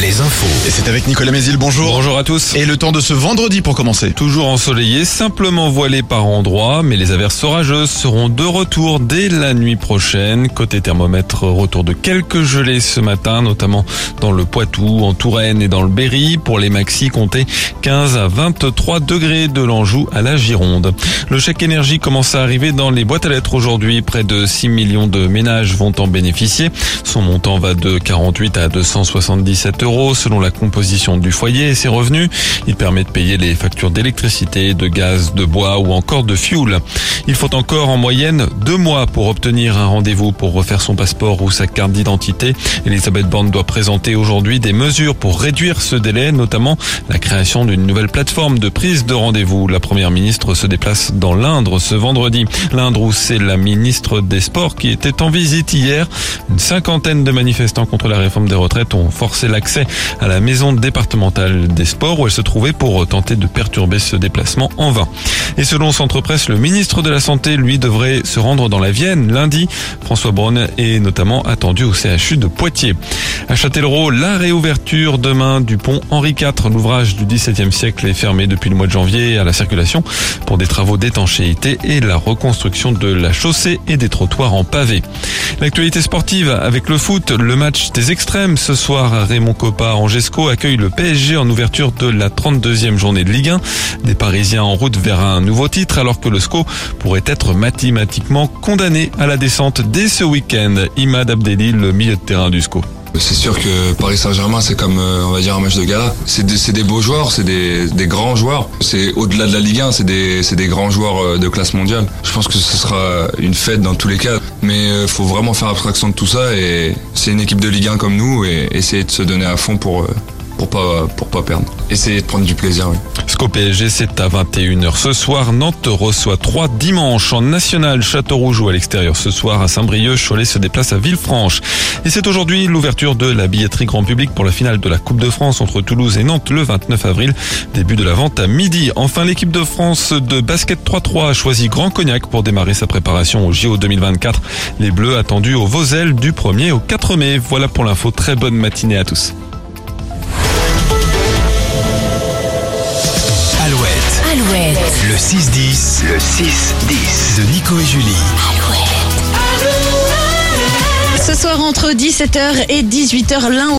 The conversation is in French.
les infos. Et c'est avec Nicolas Mézil, bonjour. Bonjour à tous. Et le temps de ce vendredi pour commencer. Toujours ensoleillé, simplement voilé par endroits, mais les averses orageuses seront de retour dès la nuit prochaine. Côté thermomètre, retour de quelques gelées ce matin, notamment dans le Poitou, en Touraine et dans le Berry. Pour les maxi, comptez 15 à 23 degrés de l'Anjou à la Gironde. Le chèque énergie commence à arriver dans les boîtes à lettres aujourd'hui. Près de 6 millions de ménages vont en bénéficier. Son montant va de 48 à 277 selon la composition du foyer et ses revenus. Il permet de payer les factures d'électricité, de gaz, de bois ou encore de fuel. Il faut encore en moyenne deux mois pour obtenir un rendez-vous pour refaire son passeport ou sa carte d'identité. Elisabeth Borne doit présenter aujourd'hui des mesures pour réduire ce délai, notamment la création d'une nouvelle plateforme de prise de rendez-vous. La première ministre se déplace dans l'Indre ce vendredi. L'Indre où c'est la ministre des Sports qui était en visite hier. Une cinquantaine de manifestants contre la réforme des retraites ont forcé l'accès à la maison départementale des sports où elle se trouvait pour tenter de perturber ce déplacement en vain. Et selon Centre Presse, le ministre de la Santé, lui, devrait se rendre dans la Vienne lundi. François Braun est notamment attendu au CHU de Poitiers. À Châtellerault, la réouverture demain du pont Henri IV. L'ouvrage du XVIIe siècle est fermé depuis le mois de janvier à la circulation pour des travaux d'étanchéité et la reconstruction de la chaussée et des trottoirs en pavé. L'actualité sportive avec le foot, le match des extrêmes ce soir. Raymond Coppa Angesco accueille le PSG en ouverture de la 32e journée de Ligue 1. Des Parisiens en route vers un nouveau titre alors que le SCO pourrait être mathématiquement condamné à la descente dès ce week-end. Imad Abdelli, le milieu de terrain du SCO. C'est sûr que Paris Saint-Germain, c'est comme, euh, on va dire, un match de gala. C'est des, beaux joueurs, c'est des, grands joueurs. C'est au-delà de la Ligue 1, c'est des, des grands joueurs euh, de classe mondiale. Je pense que ce sera une fête dans tous les cas. Mais euh, faut vraiment faire abstraction de tout ça et c'est une équipe de Ligue 1 comme nous et essayer de se donner à fond pour, pour pas, pour pas perdre. Essayer de prendre du plaisir, oui. SCO PSG, c'est à 21h ce soir. Nantes reçoit 3 dimanche en national. Châteauroux joue à l'extérieur ce soir à Saint-Brieuc. Cholet se déplace à Villefranche. Et c'est aujourd'hui l'ouverture de la billetterie grand public pour la finale de la Coupe de France entre Toulouse et Nantes le 29 avril. Début de la vente à midi. Enfin, l'équipe de France de basket 3-3 a choisi Grand Cognac pour démarrer sa préparation au JO 2024. Les Bleus attendus au Vosel du 1er au 4 mai. Voilà pour l'info. Très bonne matinée à tous. Le 6-10, le 6-10 de Nico et Julie. Ce soir entre 17h et 18h, l'un